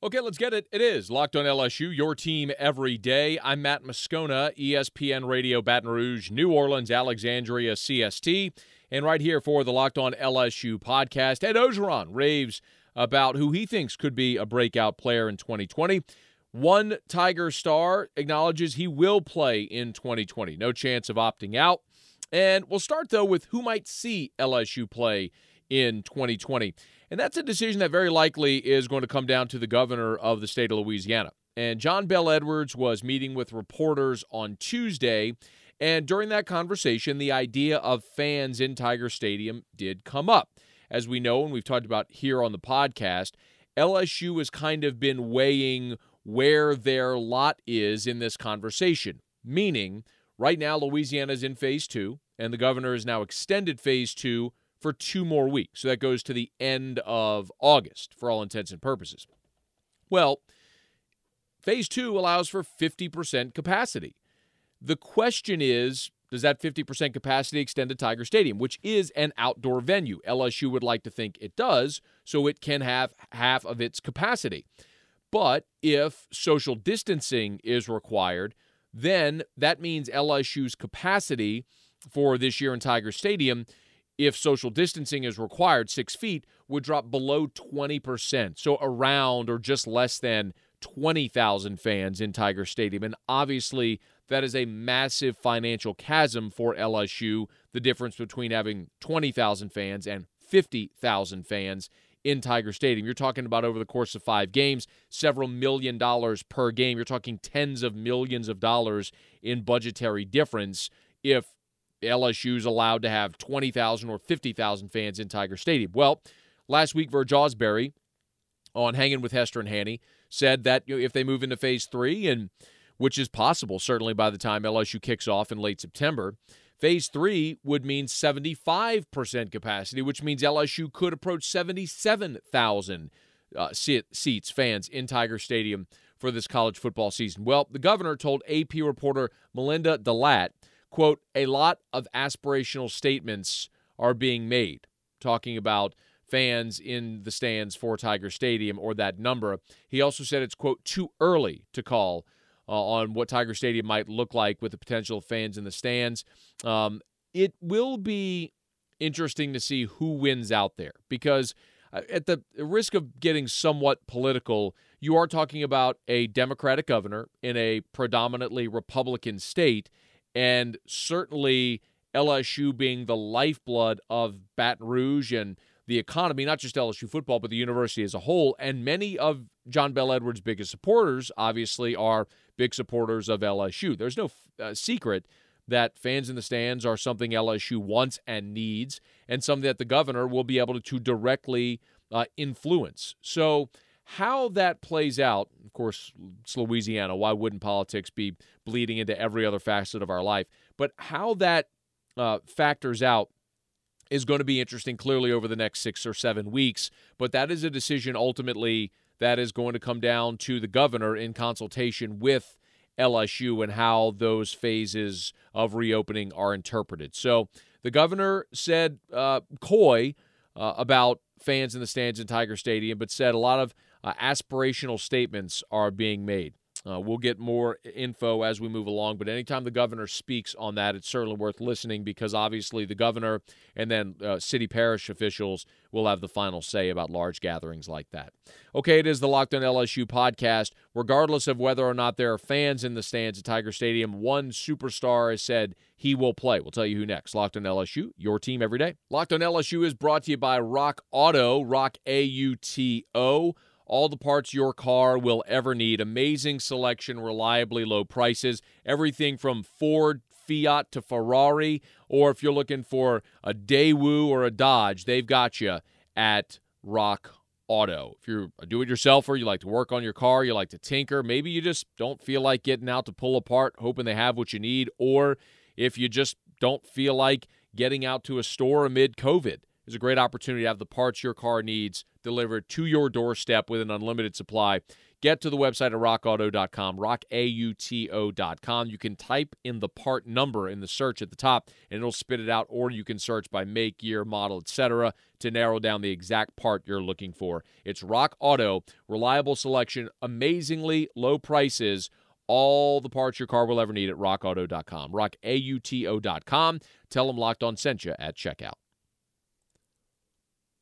Okay, let's get it. It is Locked on LSU, your team every day. I'm Matt Moscona, ESPN Radio Baton Rouge, New Orleans, Alexandria, CST. And right here for the Locked on LSU podcast, Ed Orgeron raves about who he thinks could be a breakout player in 2020. One Tiger star acknowledges he will play in 2020. No chance of opting out. And we'll start, though, with who might see LSU play in 2020. And that's a decision that very likely is going to come down to the governor of the state of Louisiana. And John Bel Edwards was meeting with reporters on Tuesday. And during that conversation, the idea of fans in Tiger Stadium did come up. As we know, and we've talked about here on the podcast, LSU has kind of been weighing where their lot is in this conversation. Meaning, right now, Louisiana is in phase two, and the governor has now extended phase two for two more weeks. So that goes to the end of August for all intents and purposes. Well, phase two allows for 50% capacity. The question is does that 50% capacity extend to Tiger Stadium, which is an outdoor venue? LSU would like to think it does, so it can have half of its capacity. But if social distancing is required, then that means LSU's capacity for this year in Tiger Stadium if social distancing is required, six feet, would drop below 20%. So around or just less than 20,000 fans in Tiger Stadium. And obviously, that is a massive financial chasm for LSU. The difference between having 20,000 fans and 50,000 fans in Tiger Stadium. You're talking about over the course of five games, several million dollars per game. You're talking tens of millions of dollars in budgetary difference if LSU is allowed to have 20,000 or 50,000 fans in Tiger Stadium. Well, last week, Verge Ausberry on Hanging with Hester and Hanny said that you know, if they move into phase three, and which is possible certainly by the time LSU kicks off in late September, phase three would mean 75% capacity, which means LSU could approach 77,000 uh, seats, fans in Tiger Stadium for this college football season. Well, the governor told AP reporter Melinda Deslatte quote, a lot of aspirational statements are being made, talking about fans in the stands for Tiger Stadium or that number. He also said it's, quote, too early to call uh, on what Tiger Stadium might look like with the potential fans in the stands. Um, it will be interesting to see who wins out there because, uh, at the risk of getting somewhat political, you are talking about a Democratic governor in a predominantly Republican state and certainly LSU being the lifeblood of Baton Rouge and the economy, not just LSU football, but the university as a whole. And many of John Bel Edwards' biggest supporters, obviously, are big supporters of LSU. There's no uh, secret that fans in the stands are something LSU wants and needs, and something that the governor will be able to, directly uh, influence. So, how that plays out, of course, it's Louisiana. Why wouldn't politics be bleeding into every other facet of our life? But how that uh, factors out is going to be interesting clearly over the next six or seven weeks. But that is a decision ultimately that is going to come down to the governor in consultation with LSU and how those phases of reopening are interpreted. So the governor said uh, coy uh, about fans in the stands in Tiger Stadium, but said a lot of uh, aspirational statements are being made. Uh, we'll get more info as we move along, but anytime the governor speaks on that, it's certainly worth listening because obviously the governor and then uh, city parish officials will have the final say about large gatherings like that. Okay, it is the Locked on LSU podcast. Regardless of whether or not there are fans in the stands at Tiger Stadium, one superstar has said he will play. We'll tell you who next. Locked on LSU, your team every day. Locked on LSU is brought to you by Rock Auto, Rock A U T O all the parts your car will ever need. Amazing selection, reliably low prices. Everything from Ford, Fiat to Ferrari, or if you're looking for a Daewoo or a Dodge, they've got you at Rock Auto. If you're a do it yourselfer, you like to work on your car, you like to tinker, maybe you just don't feel like getting out to pull apart, hoping they have what you need, or if you just don't feel like getting out to a store amid COVID, is a great opportunity to have the parts your car needs delivered to your doorstep with an unlimited supply. Get to the website at rockauto.com, rockauto.com. You can type in the part number in the search at the top and it'll spit it out, or you can search by make, year, model, etc. to narrow down the exact part you're looking for. It's Rock Auto, reliable selection, amazingly low prices all the parts your car will ever need at rockauto.com. Rockauto.com. Tell them Locked On sent you at checkout.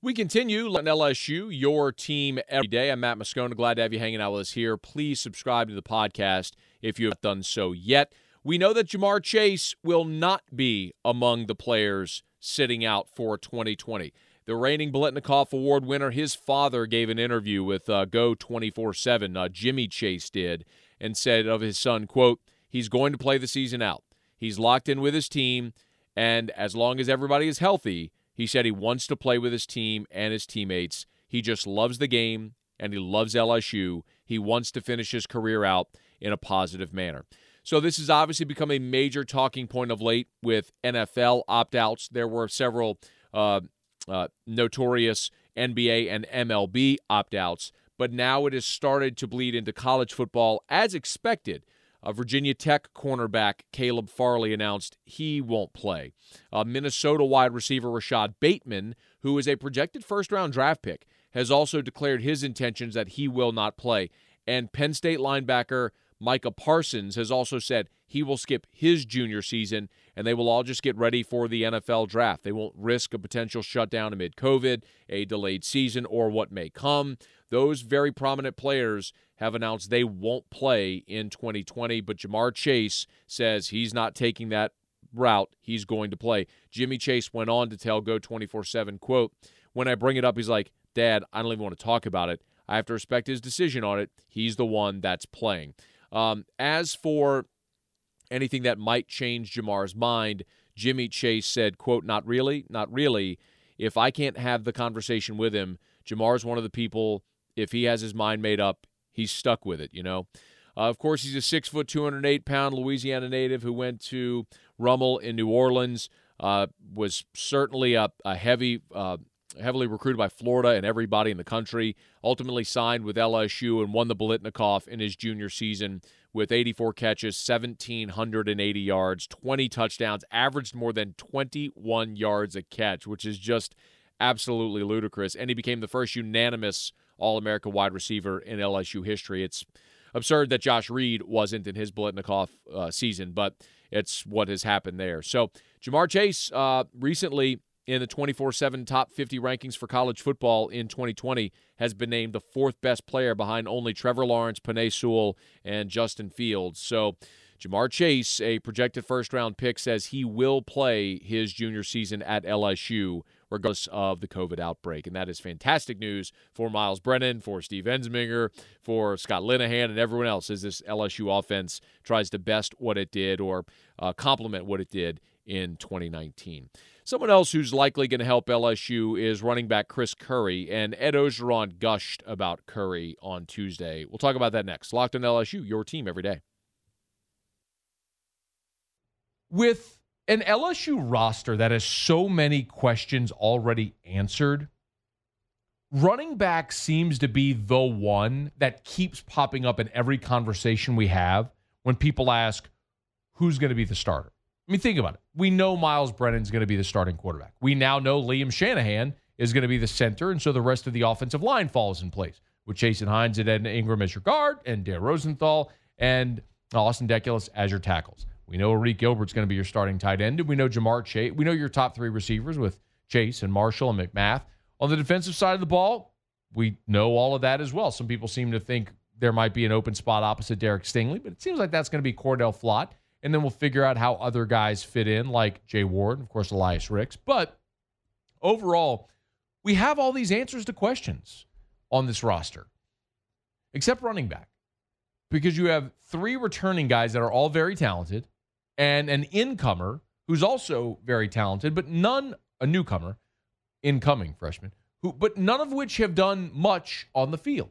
We continue on LSU, your team every day. I'm Matt Moscona. Glad to have you hanging out with us here. Please subscribe to the podcast if you have done so yet. We know that Ja'Marr Chase will not be among the players sitting out for 2020. The reigning Biletnikoff Award winner, his father gave an interview with uh, Go 24 uh, 7. Jimmy Chase did and said of his son, quote, he's going to play the season out. He's locked in with his team, and as long as everybody is healthy, he said he wants to play with his team and his teammates. He just loves the game and he loves LSU. He wants to finish his career out in a positive manner. So this has obviously become a major talking point of late with NFL opt-outs. There were several uh, uh, notorious NBA and MLB opt-outs but now it has started to bleed into college football as expected. A Virginia Tech cornerback Caleb Farley announced he won't play. A Minnesota wide receiver Rashad Bateman, who is a projected first round draft pick, has also declared his intentions that he will not play. And Penn State linebacker Micah Parsons has also said he will skip his junior season and they will all just get ready for the NFL draft. They won't risk a potential shutdown amid COVID, a delayed season, or what may come. Those very prominent players have announced they won't play in 2020, but Ja'Marr Chase says he's not taking that route. He's going to play. Jimmy Chase went on to tell Go 24 7, quote, when I bring it up, he's like, Dad, I don't even want to talk about it. I have to respect his decision on it. He's the one that's playing. Um, as for anything that might change Ja'Marr's mind, Jimmy Chase said, quote, not really, not really. If I can't have the conversation with him, Ja'Marr's one of the people if he has his mind made up, he's stuck with it, you know. Uh, of course, he's a six foot, 208 pound Louisiana native who went to Rummel in New Orleans. Uh, was certainly a, a heavy, uh, heavily recruited by Florida and everybody in the country. Ultimately signed with LSU and won the Biletnikoff in his junior season with 84 catches, 1,780 yards, 20 touchdowns, averaged more than 21 yards a catch, which is just absolutely ludicrous. And he became the first unanimous all America wide receiver in LSU history. It's absurd that Josh Reed wasn't in his Biletnikoff uh, season, but it's what has happened there. So, Ja'Marr Chase uh, recently in the 24 7 top 50 rankings for college football in 2020 has been named the fourth best player behind only Trevor Lawrence, Penei Sewell, and Justin Fields. So, Ja'Marr Chase, a projected first round pick, says he will play his junior season at LSU regardless of the COVID outbreak. And that is fantastic news for Myles Brennan, for Steve Ensminger, for Scott Linehan, and everyone else as this LSU offense tries to best what it did or uh, complement what it did in 2019. Someone else who's likely going to help LSU is running back Chris Curry, and Ed Orgeron gushed about Curry on Tuesday. We'll talk about that next. Locked on LSU, your team every day. With an LSU roster that has so many questions already answered, running back seems to be the one that keeps popping up in every conversation we have when people ask, who's going to be the starter? I mean, think about it. We know Myles Brennan's going to be the starting quarterback. We now know Liam Shanahan is going to be the center, and so the rest of the offensive line falls in place with Chasen Hines and Ed Ingram as your guard, and Dare Rosenthal and Austin Deculus as your tackles. We know Arik Gilbert's going to be your starting tight end. And we know Ja'Marr Chase. We know your top three receivers with Chase and Marshall and McMath. On the defensive side of the ball, we know all of that as well. Some people seem to think there might be an open spot opposite Derek Stingley, but it seems like that's going to be Cordell Flott. And then we'll figure out how other guys fit in, like Jay Ward, of course, Elias Ricks. But overall, we have all these answers to questions on this roster, except running back, because you have three returning guys that are all very talented and an incomer who's also very talented, but none a newcomer, incoming freshman, who but none of which have done much on the field.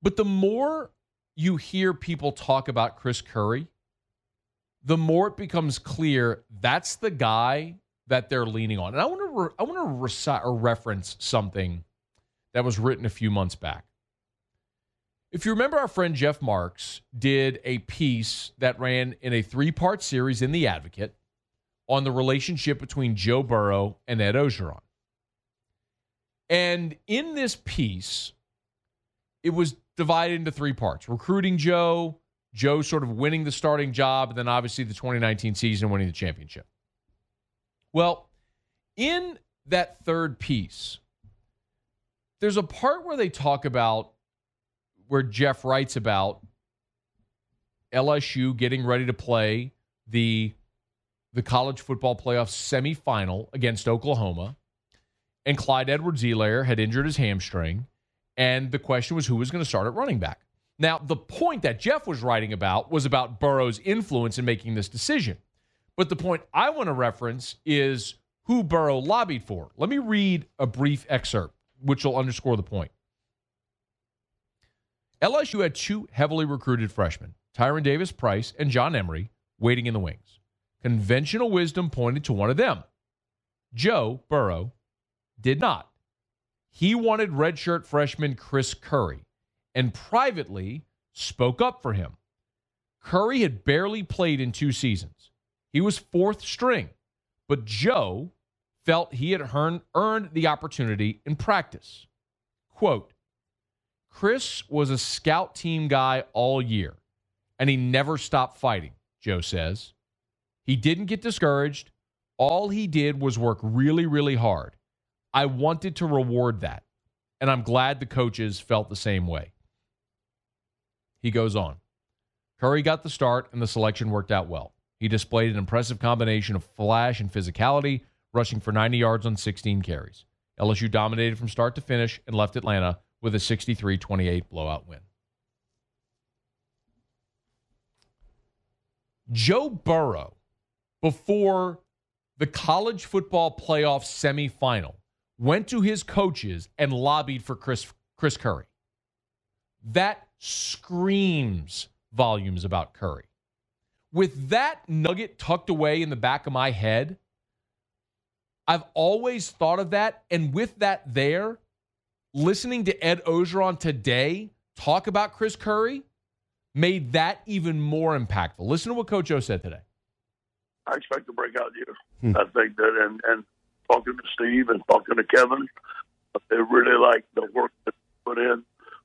But the more you hear people talk about Chris Curry, the more it becomes clear that's the guy that they're leaning on. And I want to re- I want to or reference something that was written a few months back. If you remember, our friend Jeff Marks did a piece that ran in a three part series in The Advocate on the relationship between Joe Burrow and Ed Orgeron. And in this piece, it was divided into three parts recruiting Joe, Joe sort of winning the starting job, and then obviously the 2019 season winning the championship. Well, in that third piece, there's a part where they talk about where Jeff writes about LSU getting ready to play the the college football playoff semifinal against Oklahoma, and Clyde Edwards-Helaire had injured his hamstring, and the question was who was going to start at running back. Now, the point that Jeff was writing about was about Burrow's influence in making this decision. But the point I want to reference is who Burrow lobbied for. Let me read a brief excerpt, which will underscore the point. LSU had two heavily recruited freshmen, Tyrion Davis Price and John Emery, waiting in the wings. Conventional wisdom pointed to one of them. Joe Burrow did not. He wanted redshirt freshman Chris Curry and privately spoke up for him. Curry had barely played in two seasons. He was fourth string, but Joe felt he had earned the opportunity in practice. Quote, Chris was a scout team guy all year, and he never stopped fighting, Joe says. He didn't get discouraged. All he did was work really, really hard. I wanted to reward that, and I'm glad the coaches felt the same way. He goes on. Curry got the start, and the selection worked out well. He displayed an impressive combination of flash and physicality, rushing for 90 yards on 16 carries. LSU dominated from start to finish and left Atlanta with a 63 28 blowout win. Joe Burrow, before the college football playoff semifinal, went to his coaches and lobbied for Chris, Chris Curry. That screams volumes about Curry. With that nugget tucked away in the back of my head, I've always thought of that. And with that there, listening to Ed Orgeron today talk about Chris Curry made that even more impactful. Listen to what Coach O said today. I expect a breakout year. Hmm. I think that, and, and talking to Steve and talking to Kevin, they really like the work that put in.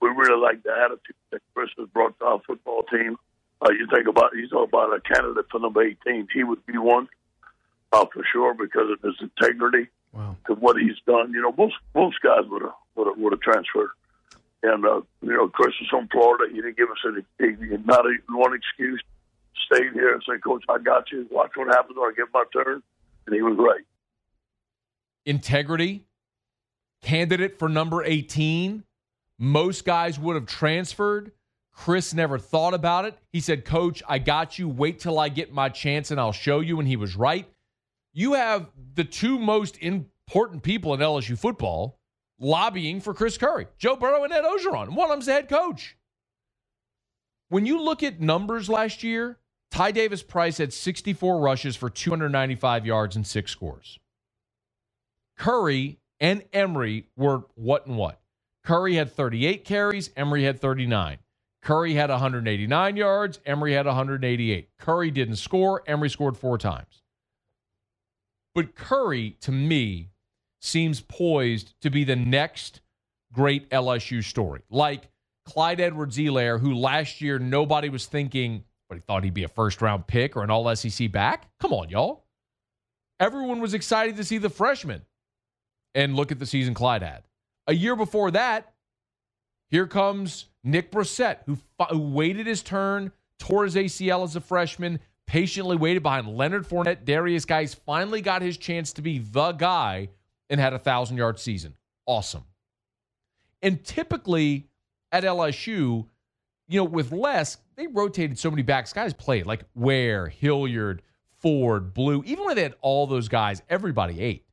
We really like the attitude that Chris has brought to our football team. Uh, you think about you talk about a candidate for number 18, he would be one uh, for sure because of his integrity wow. to what he's done. You know, most most guys would have would have, would have transferred. And uh, you know, Chris is from Florida. He didn't give us any, he, not a, one excuse. Stayed here and said, "Coach, I got you. Watch what happens when I get my turn." And he was right. Integrity, candidate for number eighteen. Most guys would have transferred. Chris never thought about it. He said, Coach, I got you. Wait till I get my chance and I'll show you. And he was right. You have the two most important people in LSU football lobbying for Chris Curry, Joe Burrow and Ed Orgeron. One of them's the head coach. When you look at numbers last year, Ty Davis Price had 64 rushes for 295 yards and six scores. Curry and Emery were what and what? Curry had 38 carries, Emery had 39. Curry had 189 yards, Emery had 188. Curry didn't score, Emery scored four times. But Curry, to me, seems poised to be the next great LSU story. Like Clyde Edwards-Helaire, who last year nobody was thinking, but he thought he'd be a first round pick or an all SEC back. Come on, y'all. Everyone was excited to see the freshman. And look at the season Clyde had. A year before that, here comes Nick Brossette, who, who waited his turn, tore his ACL as a freshman, patiently waited behind Leonard Fournette, Derrius Guice, finally got his chance to be the guy and had a thousand yard season. Awesome. And typically at LSU, you know, with less, they rotated so many backs. Guys played like Ware, Hilliard, Ford, Blue. Even when they had all those guys, everybody ate.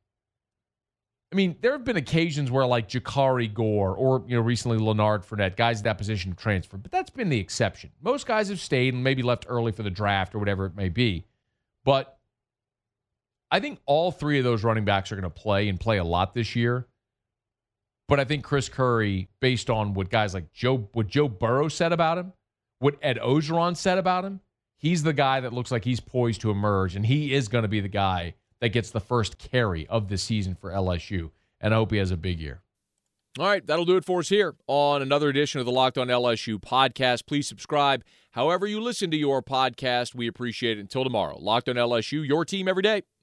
I mean, there have been occasions where like Jakari Gore or you know recently Leonard Fournette, guys at that position have transferred, but that's been the exception. Most guys have stayed and maybe left early for the draft or whatever it may be. But I think all three of those running backs are going to play and play a lot this year. But I think Chris Curry, based on what guys like Joe, what Joe Burrow said about him, what Ed Orgeron said about him, he's the guy that looks like he's poised to emerge, and he is going to be the guy that gets the first carry of the season for LSU. And I hope he has a big year. All right, that'll do it for us here on another edition of the Locked On LSU podcast. Please subscribe however you listen to your podcast. We appreciate it. Until tomorrow, Locked On LSU, your team every day.